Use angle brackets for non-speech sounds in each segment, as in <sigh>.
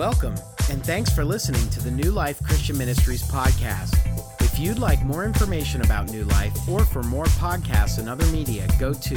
Welcome, and thanks for listening to the New Life Christian Ministries podcast. If you'd like more information about New Life or for more podcasts and other media, go to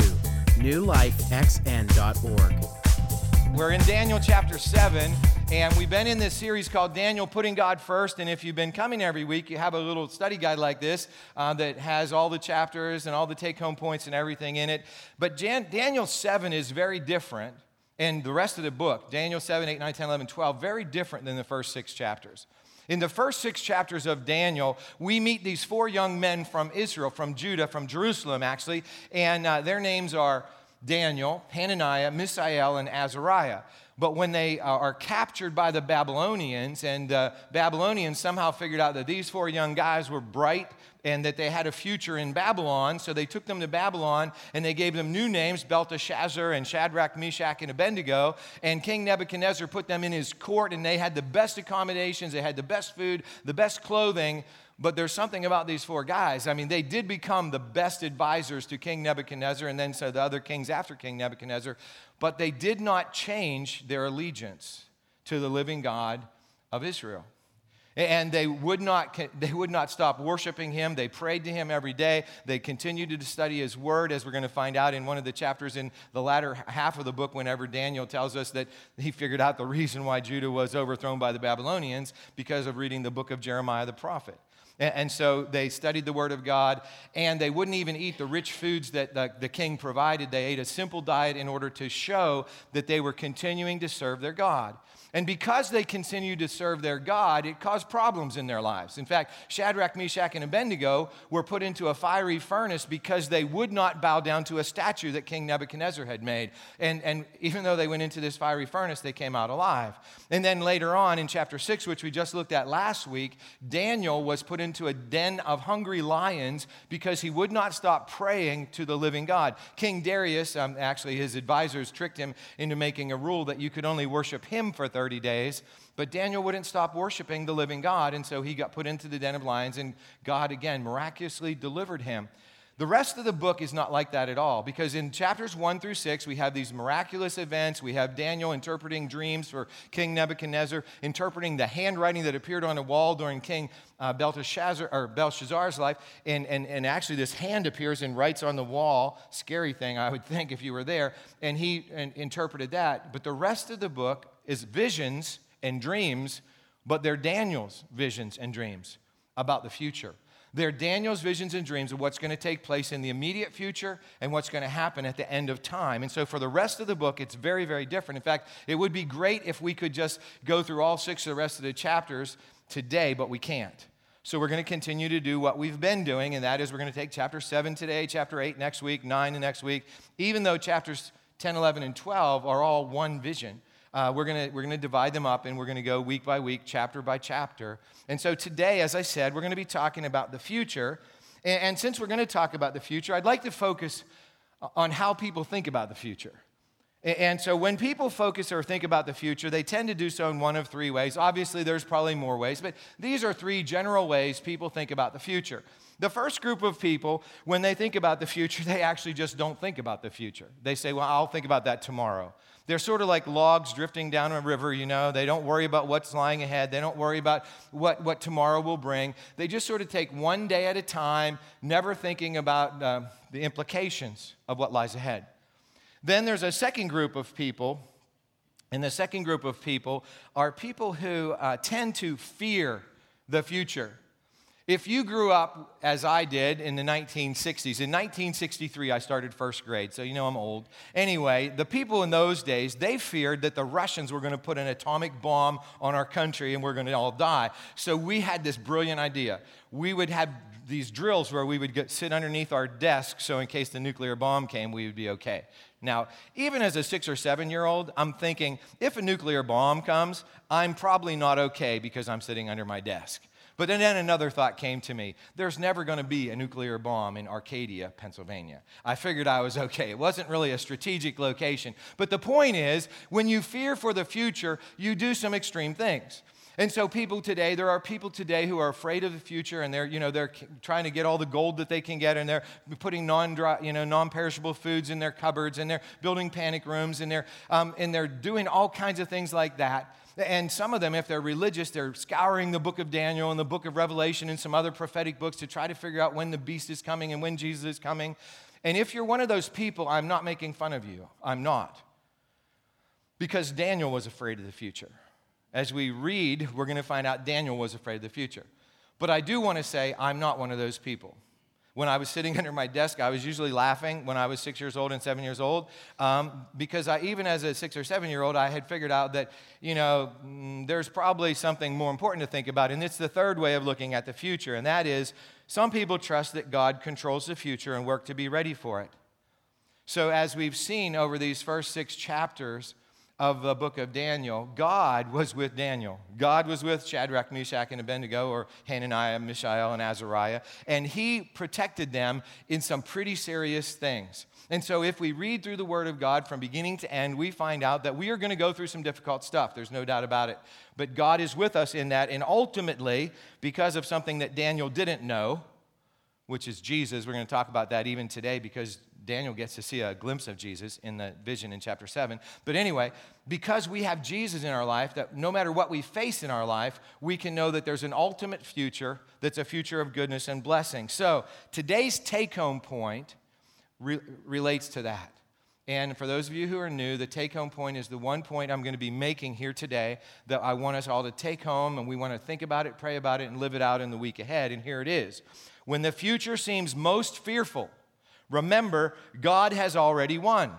newlifexn.org. We're in Daniel chapter 7, and we've been in this series called Daniel Putting God First. And if you've been coming every week, you have a little study guide like this uh, that has all the chapters and all the take home points and everything in it. But Jan- Daniel 7 is very different and the rest of the book, Daniel 7, 8, 9, 10, 11, 12, very different than the first six chapters. In the first six chapters of Daniel, we meet these four young men from Israel, from Judah, from Jerusalem, actually, and uh, their names are Daniel, Hananiah, Mishael, and Azariah. But when they uh, are captured by the Babylonians, and the Babylonians somehow figured out that these four young guys were bright and that they had a future in Babylon, so they took them to Babylon and they gave them new names Belteshazzar and Shadrach, Meshach, and Abednego. And King Nebuchadnezzar put them in his court, and they had the best accommodations, they had the best food, the best clothing. But there's something about these four guys. I mean, they did become the best advisors to King Nebuchadnezzar and then so the other kings after King Nebuchadnezzar but they did not change their allegiance to the living God of Israel. And they would, not, they would not stop worshiping him. They prayed to him every day. They continued to study his word, as we're going to find out in one of the chapters in the latter half of the book, whenever Daniel tells us that he figured out the reason why Judah was overthrown by the Babylonians because of reading the book of Jeremiah the prophet. And so they studied the Word of God, and they wouldn't even eat the rich foods that the, king provided. They ate a simple diet in order to show that they were continuing to serve their God. And because they continued to serve their God, it caused problems in their lives. In fact, Shadrach, Meshach, and Abednego were put into a fiery furnace because they would not bow down to a statue that King Nebuchadnezzar had made. And, and even though they went into this fiery furnace, they came out alive. And then later on in chapter 6, which we just looked at last week, Daniel was put into a den of hungry lions because he would not stop praying to the living God. King Darius, um, actually, his advisors tricked him into making a rule that you could only worship him for 30 30 days. But Daniel wouldn't stop worshiping the living God, and so he got put into the den of lions, and God again miraculously delivered him. The rest of the book is not like that at all because in chapters 1 through 6, we have these miraculous events. We have Daniel interpreting dreams for King Nebuchadnezzar, interpreting the handwriting that appeared on a wall during King uh, Belteshazzar, or Belshazzar's life. And, and, and actually, this hand appears and writes on the wall. Scary thing, I would <laughs> think, if you were there. And he interpreted that. But the rest of the book is visions and dreams, but they're Daniel's visions and dreams about the future. They're Daniel's visions and dreams of what's going to take place in the immediate future and what's going to happen at the end of time. And so, for the rest of the book, it's very, very different. In fact, it would be great if we could just go through all six of the rest of the chapters today, but we can't. So, we're going to continue to do what we've been doing, and that is we're going to take chapter 7 today, chapter 8 next week, 9 the next week, even though chapters 10, 11, and 12 are all one vision uh, we're going we're gonna divide them up and we're going to go week by week, chapter by chapter. And so today, as I said, we're going to be talking about the future. And, and since we're going to talk about the future, I'd like to focus on how people think about the future. And so when people focus or think about the future, they tend to do so in one of three ways. Obviously, there's probably more ways, but these are three general ways people think about the future. The first group of people, when they think about the future, <laughs> they actually just don't think about the future. They say, Well, I'll think about that tomorrow. They're sort of like logs drifting down a river, you know. They don't worry about what's lying ahead. They don't worry about what, what tomorrow will bring. They just sort of take one day at a time, never thinking about uh, the implications of what lies ahead. Then there's a second group of people, and the second group of people are people who uh, tend to fear the future. If you grew up as I did in the 1960s, in 1963 I started first grade, so you know I'm old. Anyway, the people in those days, they feared that the Russians were going to put an atomic bomb on our country and we're going to all die. So we had this brilliant idea. We would have these drills where we would get, sit underneath our desk so in case the nuclear bomb came, we would be okay. Now, even as a six or seven year old, I'm thinking if a nuclear bomb comes, I'm probably not okay because I'm sitting under my desk. But then another thought came to me. There's never going to be a nuclear bomb in Arcadia, Pennsylvania. I figured I was okay. It wasn't really a strategic location. But the point is, when you fear for the future, you do some extreme things. And so people today, there are people today who are afraid of the future and they're, you know, they're trying to get all the gold that they can get and they're putting non you know, non-perishable foods in their cupboards and they're building panic rooms and they're, um, and they're doing all kinds of things like that. And some of them, if they're religious, they're scouring the book of Daniel and the book of Revelation and some other prophetic books to try to figure out when the beast is coming and when Jesus is coming. And if you're one of those people, I'm not making fun of you. I'm not. Because Daniel was afraid of the future. As we read, we're going to find out Daniel was afraid of the future. But I do want to say I'm not one of those people. When I was sitting <laughs> under my desk, I was usually laughing when I was six years old and seven years old, um, because I, even as a six or seven year old, I had figured out that, you know, mm, there's probably something more important to think about. And it's the third way of looking at the future, and that is some people trust that God controls the future and work to be ready for it. So, as we've seen over these first six chapters, of the book of Daniel, God was with Daniel. God was with Shadrach, Meshach, and Abednego, or Hananiah, Mishael, and Azariah, and he protected them in some pretty serious things. And so, if we read through the Word of God from beginning to end, we find out that we are going to go through some difficult stuff. There's no doubt about it. But God is with us in that. And ultimately, because of something that Daniel didn't know, which is Jesus, we're going to talk about that even today because Daniel gets to see a glimpse of Jesus in the vision in chapter 7. But anyway, because we have Jesus in our life, that no matter what we face in our life, we can know that there's an ultimate future that's a future of goodness and blessing. So today's take home point re- relates to that. And for those of you who are new, the take home point is the one point I'm going to be making here today that I want us all to take home and we want to think about it, pray about it, and live it out in the week ahead. And here it is. When the future seems most fearful, Remember, God has already won.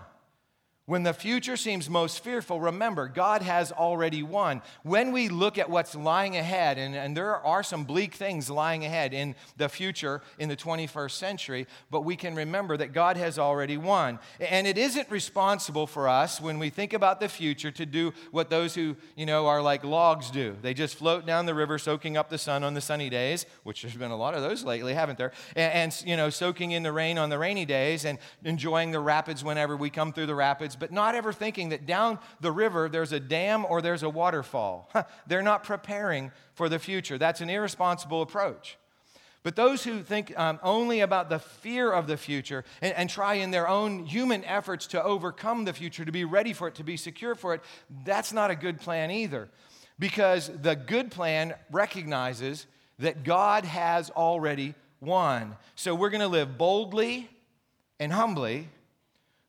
When the future seems most fearful, remember, God has already won. When we look at what's lying ahead, and, and, there are some bleak things lying ahead in the future in the 21st century, but we can remember that God has already won. And it isn't responsible for us when we think about the future to do what those who, you know, are like logs do. They just float down the river, soaking up the sun on the sunny days, which there's been a lot of those lately, haven't there? And, and you know, soaking in the rain on the rainy days and enjoying the rapids whenever we come through the rapids but not ever thinking that down the river there's a dam or there's a waterfall. <laughs> They're not preparing for the future. That's an irresponsible approach. But those who think um, only about the fear of the future and, and, try in their own human efforts to overcome the future, to be ready for it, to be secure for it, that's not a good plan either. Because the good plan recognizes that God has already won. So we're going to live boldly and humbly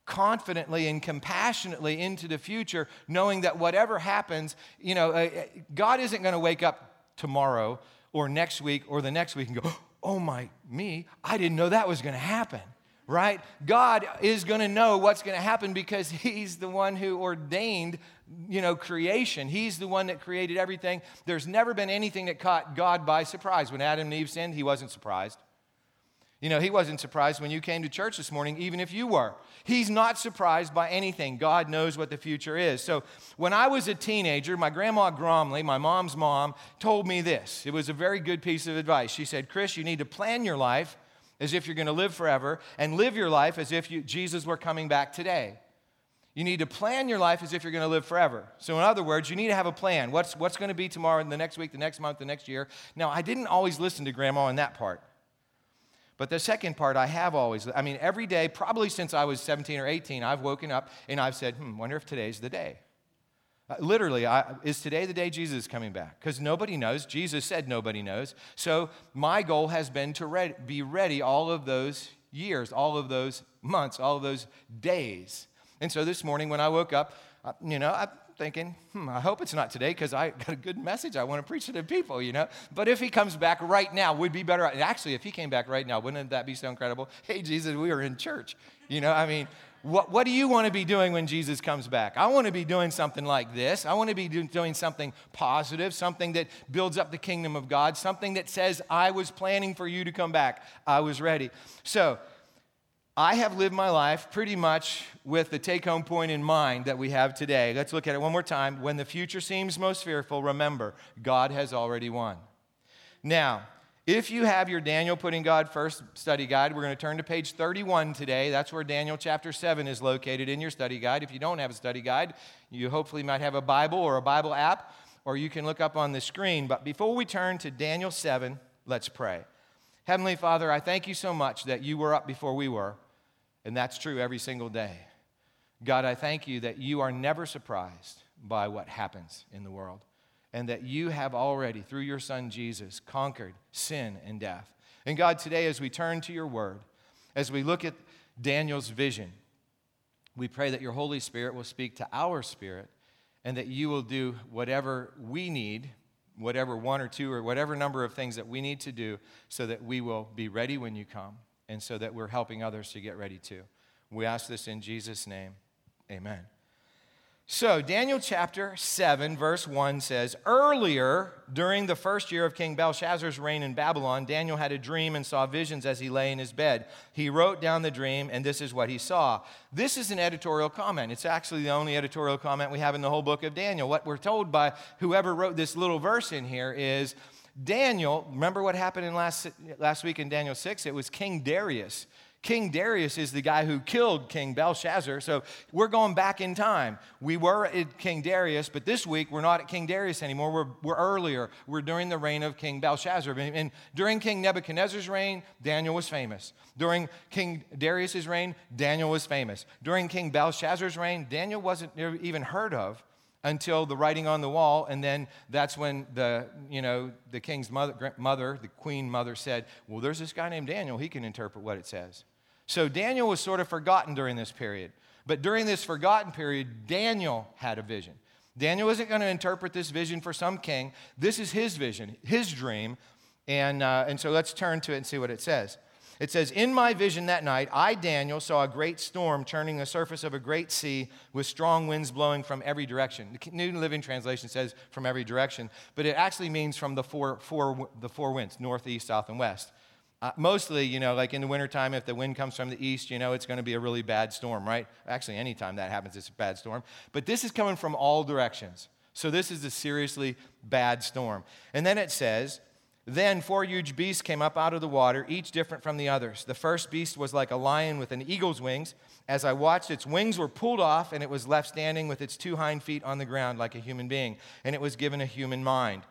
confidently and compassionately into the future, knowing that whatever happens, you know, uh, uh God isn't going to wake up tomorrow or next week or the next week and go, <gasps> oh my, me, I didn't know that was going to happen. Right? God is going to know what's going to happen because <laughs> He's the one who ordained, you know, creation. He's the one that created everything. There's never been anything that caught God by surprise. When Adam and Eve sinned, He wasn't surprised. You know, he wasn't surprised when you came to church this morning, even if you were. He's not surprised by anything. God knows what the future is. So, when I was a teenager, my grandma Gromley, my mom's mom, told me this. It was a very good piece of advice. She said, Chris, you need to plan your life as if you're going to live forever and live your life as if you, Jesus were coming back today. You need to plan your life as if you're going to live forever. So, in other words, you need to have a plan. What's, what's going to be tomorrow, the next week, the next month, the next year? Now, I didn't always listen to grandma in that part. But the second part, I have always, I mean, every day, probably since I was 17 or 18, I've woken up and I've said, hmm, wonder if today's the day. Uh, literally, I, is today the day Jesus is coming back? Because nobody knows. Jesus said nobody knows. So my goal has been to re- be ready all of those years, all of those months, all of those days. And so this morning when I woke up, uh, you know, I thinking, hmm, I hope it's not today because I got a good message I want to preach to the people, you know. But if he comes back right now, would be better. Actually, if he came back right now, wouldn't that be so incredible? Hey, Jesus, we are in church. You know, I mean, what, what do you want to be doing when Jesus comes back? I want to be doing something like this. I want to be do, doing something positive, something that builds up the kingdom of God, something that says, I was planning for you to come back. I was ready. So, I have lived my life pretty much with the take home point in mind that we have today. Let's look at it one more time. When the future seems most fearful, remember, God has already won. Now, if you have your Daniel Putting God First study guide, we're going to turn to page 31 today. That's where Daniel chapter 7 is located in your study guide. If you don't have a study guide, you hopefully might have a Bible or a Bible app, or you can look up on the screen. But before we turn to Daniel 7, let's pray. Heavenly Father, I thank you so much that you were up before we were. And that's true every single day. God, I thank you that you are never surprised by what happens in the world, and that you have already, through your Son Jesus, conquered sin and death. And God, today, as we turn to your word, as we look at Daniel's vision, we pray that your Holy Spirit will speak to our spirit and that you will do whatever we need, whatever one or two or whatever number of things that we need to do so that we will be ready when you come and so that we're helping others to get ready too. We ask this in Jesus' name. Amen. So, Daniel chapter 7, verse 1 says Earlier, during the first year of King Belshazzar's reign in Babylon, Daniel had a dream and saw visions as he lay in his bed. He wrote down the dream, and this is what he saw. This is an editorial comment. It's actually the only editorial comment we have in the whole book of Daniel. What we're told by whoever wrote this little verse in here is Daniel, remember what happened in last, last week in Daniel 6? It was King Darius King Darius is the guy who killed King Belshazzar. So we're going back in time. We were at King Darius, but this week we're not at King Darius anymore. We're, we're earlier. We're during the reign of King Belshazzar. And, during King Nebuchadnezzar's reign, Daniel was famous. During King Darius's reign, Daniel was famous. During King Belshazzar's reign, Daniel wasn't even heard of until the writing on the wall and then that's when the you know the king's mother, mother the queen mother said well there's this guy named daniel he can interpret what it says so Daniel was sort of forgotten during this period. But during this forgotten period, Daniel had a vision. Daniel isn't going to interpret this vision for some king. This is his vision, his dream. And, uh, and so let's turn to it and see what it says. It says, In my vision that night, I, Daniel, saw a great storm churning the surface of a great sea with strong winds blowing from every direction. The New Living Translation says from every direction, but it actually means from the four, four, the four winds north, east, south, and west. Uh, mostly, you know, like in the wintertime, if the wind comes from the east, you know, it's going to be a really bad storm, right? Actually, anytime that happens, it's a bad storm. But this is coming from all directions. So this is a seriously bad storm. And then it says, Then four huge beasts came up out of the water, each different from the others. The first beast was like a lion with an eagle's wings. As I watched, its wings were pulled off, and it was left standing with its two hind feet on the ground like a human being. And it was given a human mind.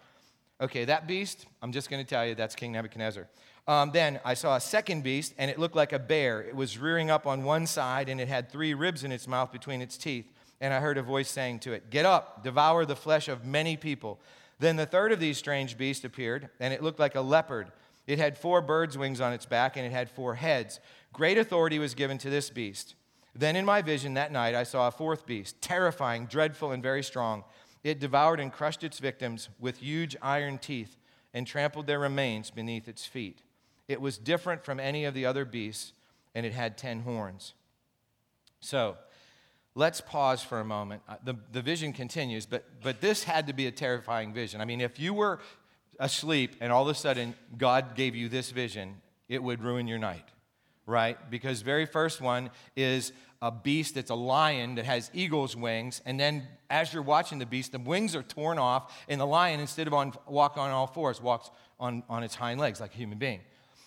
Okay, that beast, I'm just going to tell you, that's King Nebuchadnezzar. Um, then I saw a second beast, and it looked like a bear. It was rearing up on one side, and it had three ribs in its mouth between its teeth. And I heard a voice saying to it, Get up, devour the flesh of many people. Then the third of these strange beasts appeared, and it looked like a leopard. It had four birds' wings on its back, and it had four heads. Great authority was given to this beast. Then in my vision that night, I saw a fourth beast, terrifying, dreadful, and very strong. It devoured and crushed its victims with huge iron teeth and trampled their remains beneath its feet. It was different from any of the other beasts, and it had 10 horns. So, let's pause for a moment. Uh, the, the vision continues, but, but this had to be a terrifying vision. I mean, if you were asleep and all of a sudden God gave you this vision, it would ruin your night, right? Because very first one is a beast that's a lion that has eagle's wings, and then as you're watching the beast, the wings are torn off, and the lion, instead of on, walk on all fours, walks on, on its hind legs like a human being.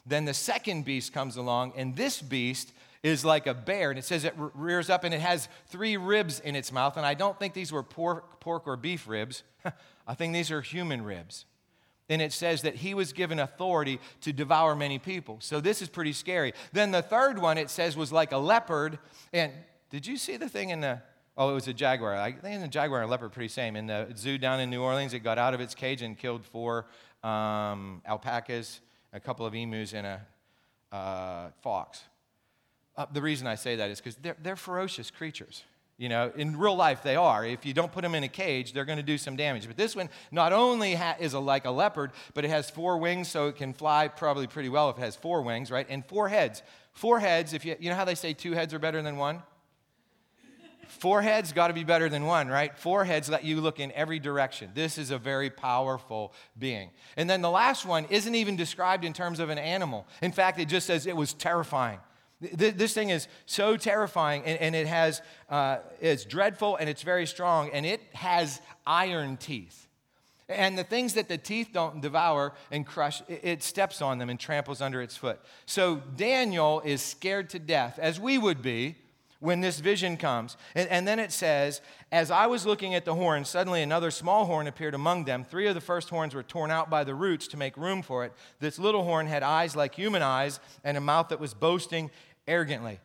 Then the second beast comes along, and this beast is like a bear. And it says it rears up and it has three ribs in its mouth. And I don't think these were pork, pork or beef ribs, <laughs> I think these are human ribs. And it says that he was given authority to devour many people. So this is pretty scary. Then the third one, it says, was like a leopard. And did you see the thing in the Oh, it was a jaguar. I think the jaguar and leopard pretty same. In the zoo down in New Orleans, it got out of its cage and killed four um, alpacas a couple of emus, and a uh, fox. Uh, the reason I say that is because they're, they're ferocious creatures. You know, in real life, they are. If you don't put them in a cage, they're going to do some damage. But this one not only ha- is a, like a leopard, but it has four wings, so it can fly probably pretty well if it has four wings, right? And four heads. Four heads, if you, you know how they say two heads are better than one? Four heads got to be better than one, right? Four heads let you look in every direction. This is a very powerful being. And then the last one isn't even described in terms of an animal. In fact, it just says it was terrifying. This thing is so terrifying, and, it has, uh, it's dreadful and it's very strong, and it has iron teeth. And the things that the teeth don't devour and crush, it steps on them and tramples under its foot. So Daniel is scared to death, as we would be when this vision comes. And, and, then it says, As I was looking at the horn, suddenly another small horn appeared among them. Three of the first horns were torn out by the roots to make room for it. This little horn had eyes like human eyes and a mouth that was boasting arrogantly.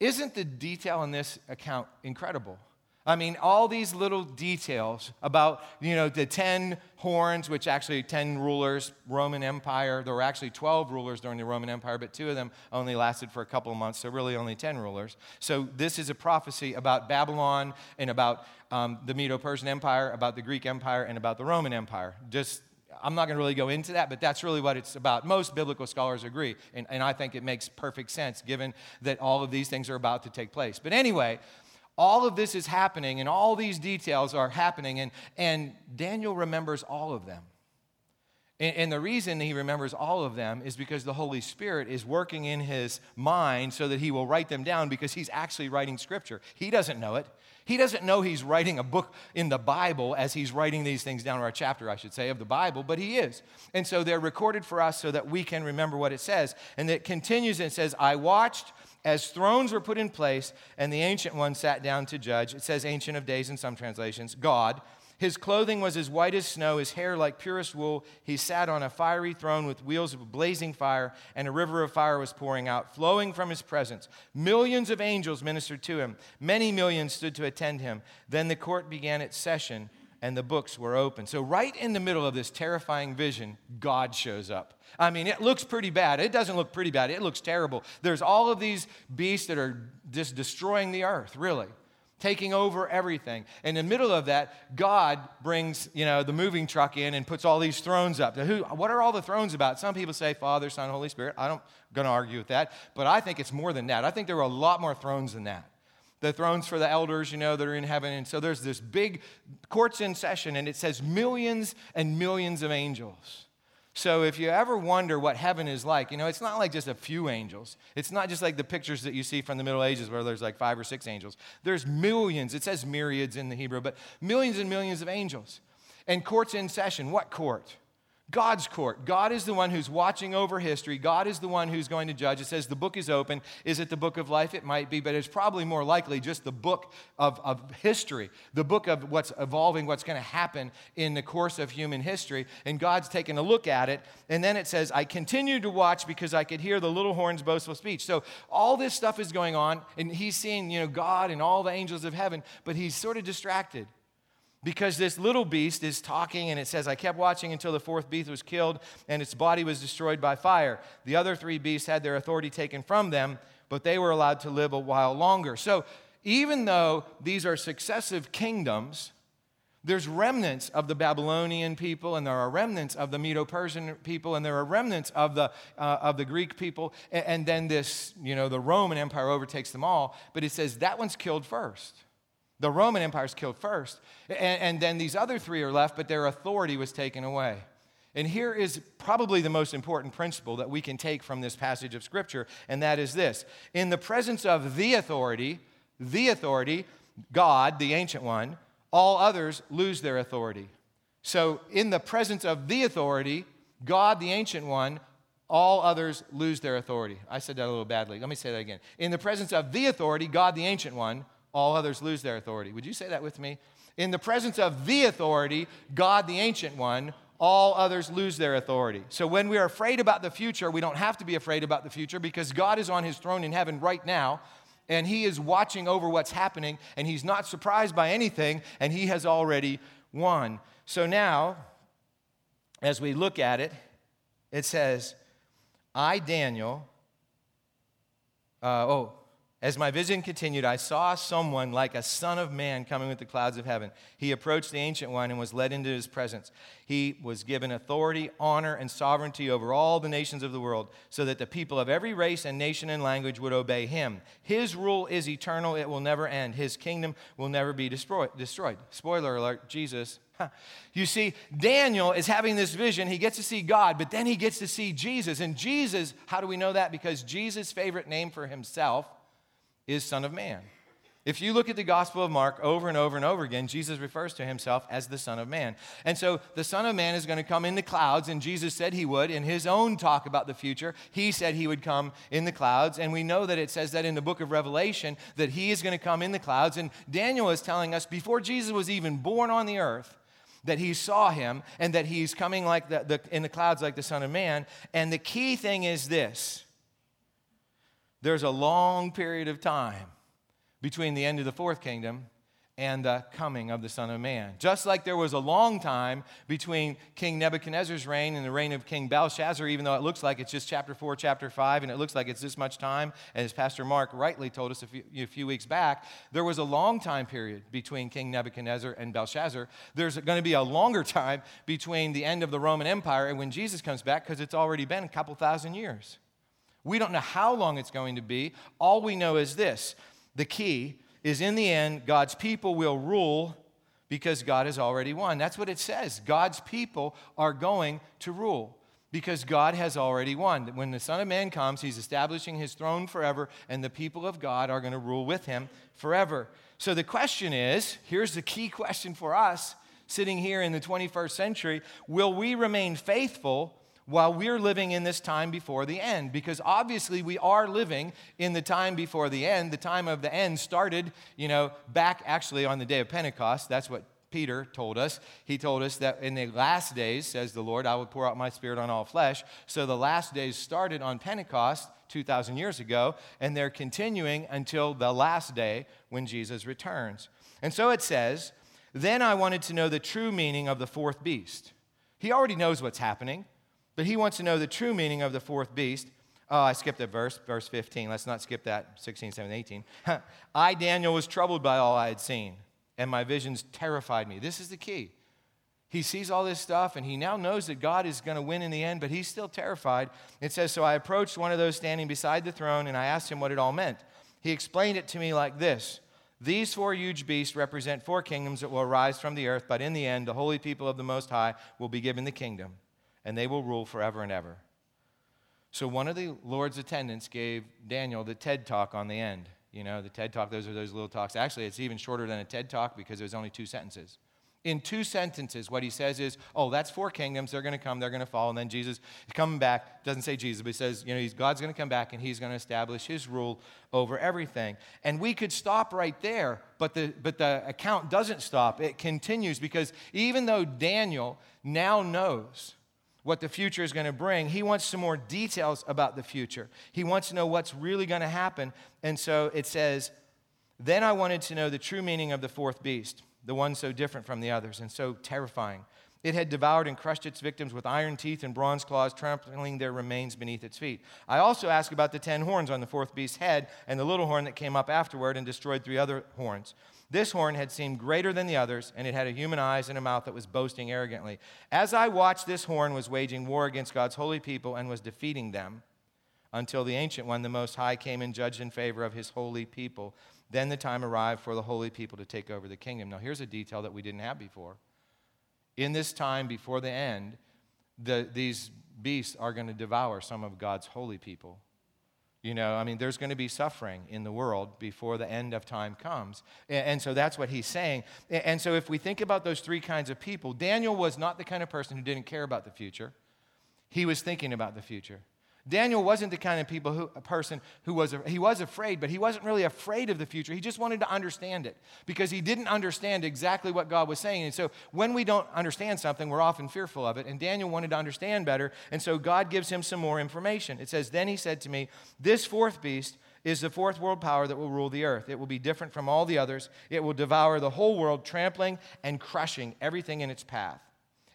Isn't the detail in this account incredible? I mean, all these little details about, you know, the 10 horns, which actually 10 rulers, Roman Empire. There were actually 12 rulers during the Roman Empire, but two of them only lasted for a couple of months, so really only 10 rulers. So this is a prophecy about Babylon and about um, the Medo Persian Empire, about the Greek Empire, and about the Roman Empire. Just I'm not going to really go into that, but that's really what it's about. Most biblical scholars agree, and, and I think it makes perfect sense given that all of these things are about to take place. But anyway, all of this is happening, and all these details are happening, and, and Daniel remembers all of them. And, and the reason he remembers all of them is because the Holy Spirit is working in his mind so that he will write them down because he's actually writing scripture. He doesn't know it. He doesn't know he's writing a book in the Bible as he's writing these things down, or a chapter, I should say, of the Bible, but he is. And so they're recorded for us so that we can remember what it says. And it continues and says, I watched as thrones were put in place, and the ancient one sat down to judge. It says ancient of days in some translations, God. His clothing was as white as snow, his hair like purest wool. He sat on a fiery throne with wheels of blazing fire, and a river of fire was pouring out, flowing from his presence. Millions of angels ministered to him, many millions stood to attend him. Then the court began its session, and the books were open. So, right in the middle of this terrifying vision, God shows up. I mean, it looks pretty bad. It doesn't look pretty bad, it looks terrible. There's all of these beasts that are just destroying the earth, really. Taking over everything. And In the middle of that, God brings, you know, the moving truck in and puts all these thrones up. Who, what are all the thrones about? Some people say Father, Son, Holy Spirit. I don't to argue with that, but I think it's more than that. I think there are a lot more thrones than that the thrones for the elders, you know, that are in heaven. And so there's this big courts in session, and it says millions and millions of angels. So if you ever wonder what heaven is like, you know, it's not like just a few angels. It's not just like the pictures that you see from the Middle Ages where there's like five or six angels. There's millions. It says myriads in the Hebrew, but millions and millions of angels. And courts in session. What court? God's court. God is the one who's watching over history. God is the one who's going to judge. It says the book is open. Is it the book of life? It might be, but it's probably more likely just the book of, of history, the book of what's evolving, what's going to happen in the course of human history. And God's taking a look at it. And then it says, I continued to watch because I could hear the little horn's boastful speech. So all this stuff is going on, and he's seeing, you know, God and all the angels of heaven, but he's sort of distracted because this little beast is talking and it says i kept watching until the fourth beast was killed and its body was destroyed by fire. The other three beasts had their authority taken from them but they were allowed to live a while longer. So even though these are successive kingdoms there's remnants of the babylonian people and there are remnants of the medo-persian people and there are remnants of the, uh, of the greek people and, and then this you know the roman empire overtakes them all but it says that one's killed first the Roman Empire is killed first. And, and then these other three are left, but their authority was taken away. And here is probably the most important principle that we can take from this passage of Scripture, and that is this In the presence of the authority, the authority, God, the ancient one, all others lose their authority. So, in the presence of the authority, God, the ancient one, all others lose their authority. I said that a little badly. Let me say that again. In the presence of the authority, God, the ancient one, all others lose their authority. Would you say that with me? In the presence of the authority, God, the ancient one, all others lose their authority. So when we are afraid about the future, we don't have to be afraid about the future because God is on his throne in heaven right now and he is watching over what's happening and he's not surprised by anything and he has already won. So now, as we look at it, it says, I, Daniel, uh, oh, as my vision continued, I saw someone like a son of man coming with the clouds of heaven. He approached the ancient one and was led into his presence. He was given authority, honor, and sovereignty over all the nations of the world, so that the people of every race and nation and language would obey him. His rule is eternal, it will never end. His kingdom will never be destroyed. Spoiler alert, Jesus. You see, Daniel is having this vision. He gets to see God, but then he gets to see Jesus. And Jesus, how do we know that? Because Jesus' favorite name for himself is Son of Man. If you look at the Gospel of Mark over and over and over again, Jesus refers to himself as the Son of Man. And so the Son of Man is going to come in the clouds, and Jesus said he would. In his own talk about the future, he said he would come in the clouds. And we know that it says that in the book of Revelation that he is going to come in the clouds. And Daniel is telling us before Jesus was even born on the earth, that he saw him and that he's coming like the, the, in the clouds like the Son of Man. And the key thing is this there's a long period of time between the end of the fourth kingdom and the coming of the Son of Man. Just like there was a long time between King Nebuchadnezzar's reign and the reign of King Belshazzar, even though it looks like it's just chapter 4, chapter 5, and it looks like it's this much time, as Pastor Mark rightly told us a few, a few weeks back, there was a long time period between King Nebuchadnezzar and Belshazzar. There's going to be a longer time between the end of the Roman Empire and when Jesus comes back because it's already been a couple thousand years. We don't know how long it's going to be. All we know is this the key is in the end, God's people will rule because God has already won. That's what it says. God's people are going to rule because God has already won. When the Son of Man comes, he's establishing his throne forever, and the people of God are going to rule with him forever. So the question is here's the key question for us sitting here in the 21st century will we remain faithful while we're living in this time before the end. Because obviously we are living in the time before the end. The time of the end started, you know, back actually on the day of Pentecost. That's what Peter told us. He told us that in the last days, says the Lord, I will pour out my spirit on all flesh. So the last days started on Pentecost 2,000 years ago, and they're continuing until the last day when Jesus returns. And so it says, Then I wanted to know the true meaning of the fourth beast. He already knows what's happening. But he wants to know the true meaning of the fourth beast. Oh, I skipped a verse, verse 15. Let's not skip that, 16, 17, 18. <laughs> I, Daniel, was troubled by all I had seen, and my visions terrified me. This is the key. He sees all this stuff, and he now knows that God is going to win in the end, but he's still terrified. It says, So I approached one of those standing beside the throne, and I asked him what it all meant. He explained it to me like this These four huge beasts represent four kingdoms that will arise from the earth, but in the end, the holy people of the Most High will be given the kingdom and they will rule forever and ever. So one of the Lord's attendants gave Daniel the TED talk on the end. You know, the TED talk, those are those little talks. Actually, it's even shorter than a TED talk because it was only two sentences. In two sentences, what he says is, oh, that's four kingdoms. They're going to come, they're going to fall. And then Jesus is coming back. Doesn't say Jesus, but he says, you know, God's going to come back and he's going to establish his rule over everything. And we could stop right there, but the, but the account doesn't stop. It continues because even though Daniel now knows what the future is going to bring. He wants some more details about the future. He wants to know what's really going to happen. And so it says, Then I wanted to know the true meaning of the fourth beast, the one so different from the others and so terrifying. It had devoured and crushed its victims with iron teeth and bronze claws, trampling their remains beneath its feet. I also asked about the ten horns on the fourth beast's head and the little horn that came up afterward and destroyed three other horns. This horn had seemed greater than the others, and it had a human eyes and a mouth that was boasting arrogantly. As I watched, this horn was waging war against God's holy people and was defeating them until the Ancient One, the Most High, came and judged in favor of his holy people. Then the time arrived for the holy people to take over the kingdom. Now, here's a detail that we didn't have before. In this time before the end, the, these beasts are going to devour some of God's holy people. You know, I mean, there's going to be suffering in the world before the end of time comes. And, so that's what he's saying. And so if we think about those three kinds of people, Daniel was not the kind of person who didn't care about the future, he was thinking about the future. Daniel wasn't the kind of people who, a person who was, he was afraid, but he wasn't really afraid of the future. He just wanted to understand it because he didn't understand exactly what God was saying. And so when we don't understand something, we're often fearful of it. And Daniel wanted to understand better. And so God gives him some more information. It says, Then he said to me, This fourth beast is the fourth world power that will rule the earth. It will be different from all the others. It will devour the whole world, trampling and crushing everything in its path.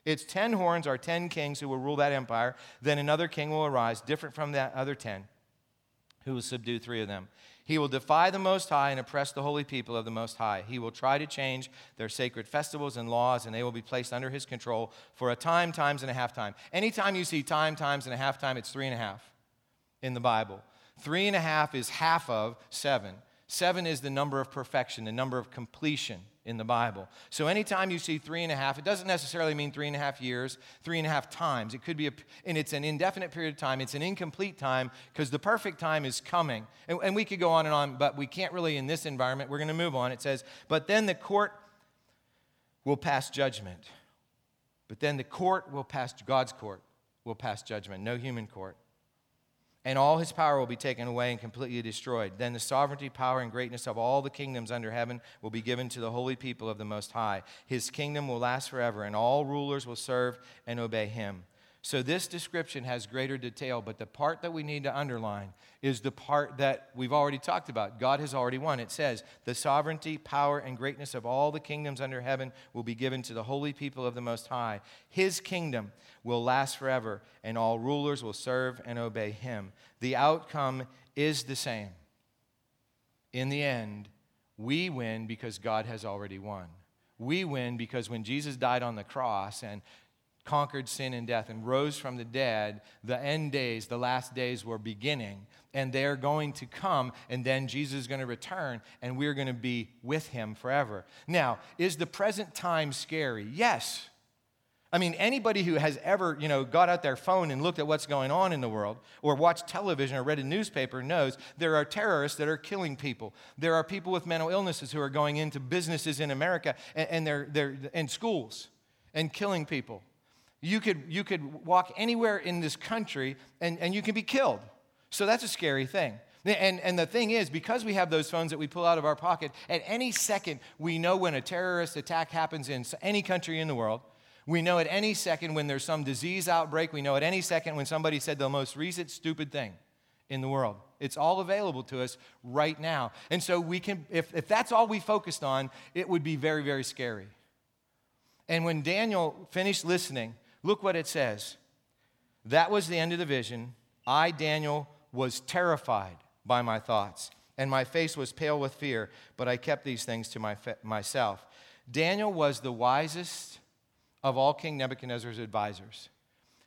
Its ten horns are ten kings who will rule that empire. Then another king will arise, different from that other ten, who will subdue three of them. He will defy the Most High and oppress the holy people of the Most High. He will try to change their sacred festivals and laws, and they will be placed under his control for a time, times, and a half time. Anytime you see time, times, and a half time, it's three and a half in the Bible. Three and a half is half of seven. Seven is the number of perfection, the number of completion in the Bible. So anytime you see three and a half, it doesn't necessarily mean three and a half years, three and a half times. It could be, a, and it's an indefinite period of time. It's an incomplete time because the perfect time is coming. And, and we could go on and on, but we can't really in this environment. We're going to move on. It says, but then the court will pass judgment. But then the court will pass, God's court will pass judgment, no human court and all his power will be taken away and completely destroyed. Then the sovereignty, power, and greatness of all the kingdoms under heaven will be given to the holy people of the Most High. His kingdom will last forever, and all rulers will serve and obey him. So this description has greater detail, but the part that we need to underline is the part that we've already talked about. God has already won. It says, The sovereignty, power, and greatness of all the kingdoms under heaven will be given to the holy people of the Most High. His kingdom will last forever, and all rulers will serve and obey him. The outcome is the same. In the end, we win because God has already won. We win because when Jesus died on the cross and conquered sin and death and rose from the dead, the end days, the last days were beginning. And they're going to come, and then Jesus is going to return, and we're going to be with him forever. Now, is the present time scary? Yes. I mean, anybody who has ever, you know, got out their phone and looked at what's going on in the world, or watched television or read a newspaper, knows there are terrorists that are killing people. There are people with mental illnesses who are going into businesses in America and, and they're, they're in schools and killing people. You could, you could walk anywhere in this country and, and you can be killed. So that's a scary thing. And, and the thing is, because we have those phones that we pull out of our pocket, at any second, we know when a terrorist attack happens in any country in the world. We know at any second when there's some disease outbreak. We know at any second when somebody said the most recent stupid thing in the world. It's all available to us right now. And so we can, if, if that's all we focused on, it would be very, very scary. And when Daniel finished listening, Look what it says. That was the end of the vision. I, Daniel, was terrified by my thoughts, and my face was pale with fear, but I kept these things to my, myself. Daniel was the wisest of all King Nebuchadnezzar's advisors.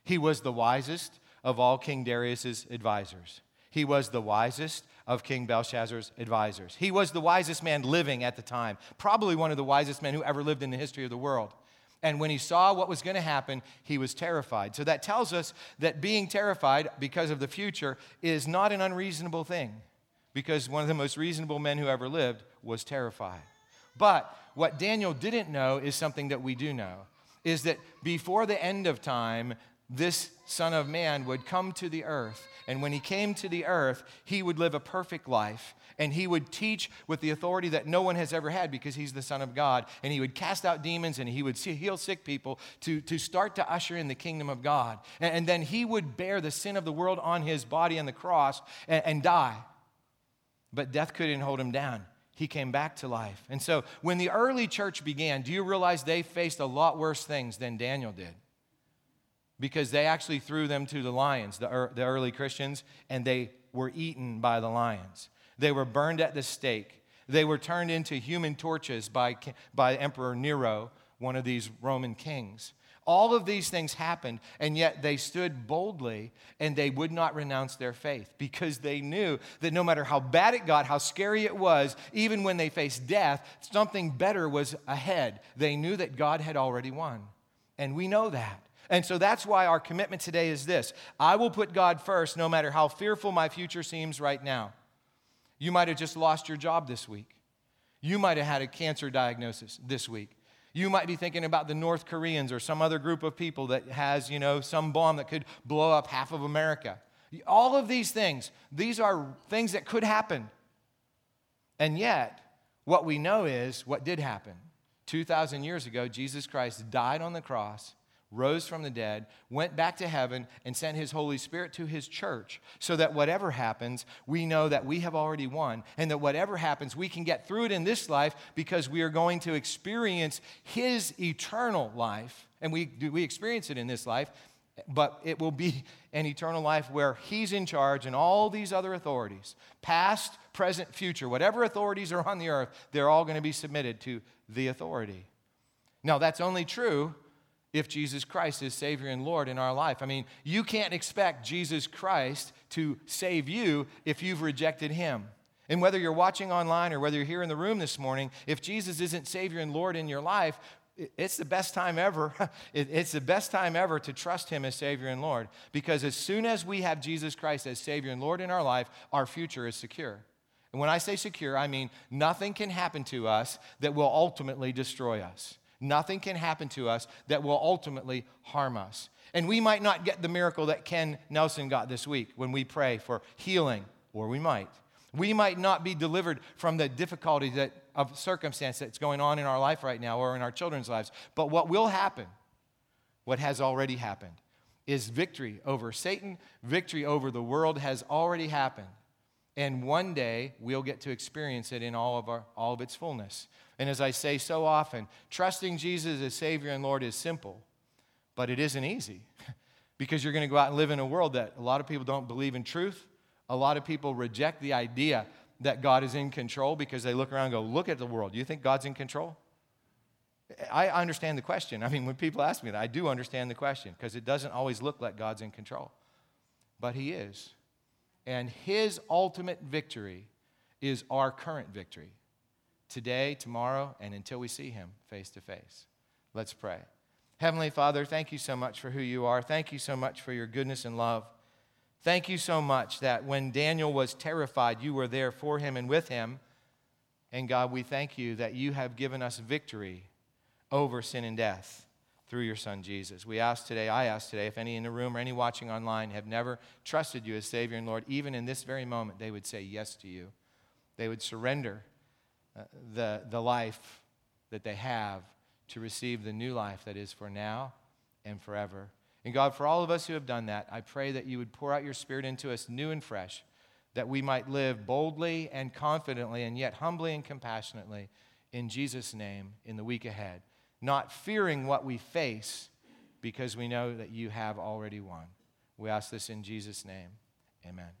He was the wisest of all King Darius's advisors. He was the wisest of King Belshazzar's advisors. He was the wisest man living at the time, probably one of the wisest men who ever lived in the history of the world. And when he saw what was going to happen, he was terrified. So that tells us that being terrified because of the future is not an unreasonable thing, because one of the most reasonable men who ever lived was terrified. But what Daniel didn't know is something that we do know is that before the end of time, this Son of Man would come to the earth. And when he came to the earth, he would live a perfect life and he would teach with the authority that no one has ever had because he's the Son of God. And he would cast out demons and he would heal sick people to, to start to usher in the kingdom of God. And, and then he would bear the sin of the world on his body on the cross and, and die. But death couldn't hold him down he came back to life. And so when the early church began, do you realize they faced a lot worse things than Daniel did? Because they actually threw them to the lions, the, the early Christians, and they were eaten by the lions. They were burned at the stake. They were turned into human torches by, by Emperor Nero, one of these Roman kings. All of these things happened, and yet they stood boldly and they would not renounce their faith because they knew that no matter how bad it got, how scary it was, even when they faced death, something better was ahead. They knew that God had already won. And we know that. And so that's why our commitment today is this I will put God first no matter how fearful my future seems right now. You might have just lost your job this week. You might have had a cancer diagnosis this week. You might be thinking about the North Koreans or some other group of people that has, you know, some bomb that could blow up half of America. All of these things, these are things that could happen. And yet, what we know is what did happen. 2,000 years ago, Jesus Christ died on the cross rose from the dead, went back to heaven, and sent his Holy Spirit to his church so that whatever happens, we know that we have already won, and that whatever happens, we can get through it in this life because we are going to experience his eternal life. And we, we experience it in this life, but it will be <laughs> an eternal life where he's in charge and all these other authorities, past, present, future, whatever authorities are on the earth, they're all going to be submitted to the authority. Now, that's only true if Jesus Christ is Savior and Lord in our life. I mean, you can't expect Jesus Christ to save you if you've rejected Him. And whether you're watching online or whether you're here in the room this morning, if Jesus isn't Savior and Lord in your life, it's the best time ever. <laughs> It's the best time ever to trust Him as Savior and Lord. Because as soon as we have Jesus Christ as Savior and Lord in our life, our future is secure. And when I say secure, I mean nothing can happen to us that will ultimately destroy us. Nothing can happen to us that will ultimately harm us. And we might not get the miracle that Ken Nelson got this week when we pray for healing, or we might. We might not be delivered from the difficulty that, of circumstance that's going on in our life right now or in our children's lives. But what will happen, what has already happened, is victory over Satan, victory over the world has already happened. And one day we'll get to experience it in all of, our, all of its fullness. And as I say so often, trusting Jesus as Savior and Lord is simple, but it isn't easy <laughs> because you're going to go out and live in a world that a lot of people don't believe in truth. A lot of people reject the idea that God is in control because they look around and go, Look at the world. Do you think God's in control? I understand the question. I mean, when people ask me that, I do understand the question because it doesn't always look like God's in control. But He is. And His ultimate victory is our current victory today, tomorrow, and until we see Him face to face. Let's pray. Heavenly Father, thank you so much for who you are. Thank you so much for your goodness and love. Thank you so much that when Daniel was terrified, you were there for him and with him. And God, we thank you that you have given us victory over sin and death through your son Jesus. We ask today, I ask today, if any in the room or any watching online have never trusted you as Savior and Lord, even in this very moment, they would say yes to you. They would surrender uh, the, the life that they have to receive the new life that is for now and forever. And God, for all of us who have done that, I pray that you would pour out your Spirit into us new and fresh, that we might live boldly and confidently and yet humbly and compassionately in Jesus' name in the week ahead not fearing what we face because we know that you have already won. We ask this in Jesus' name. Amen.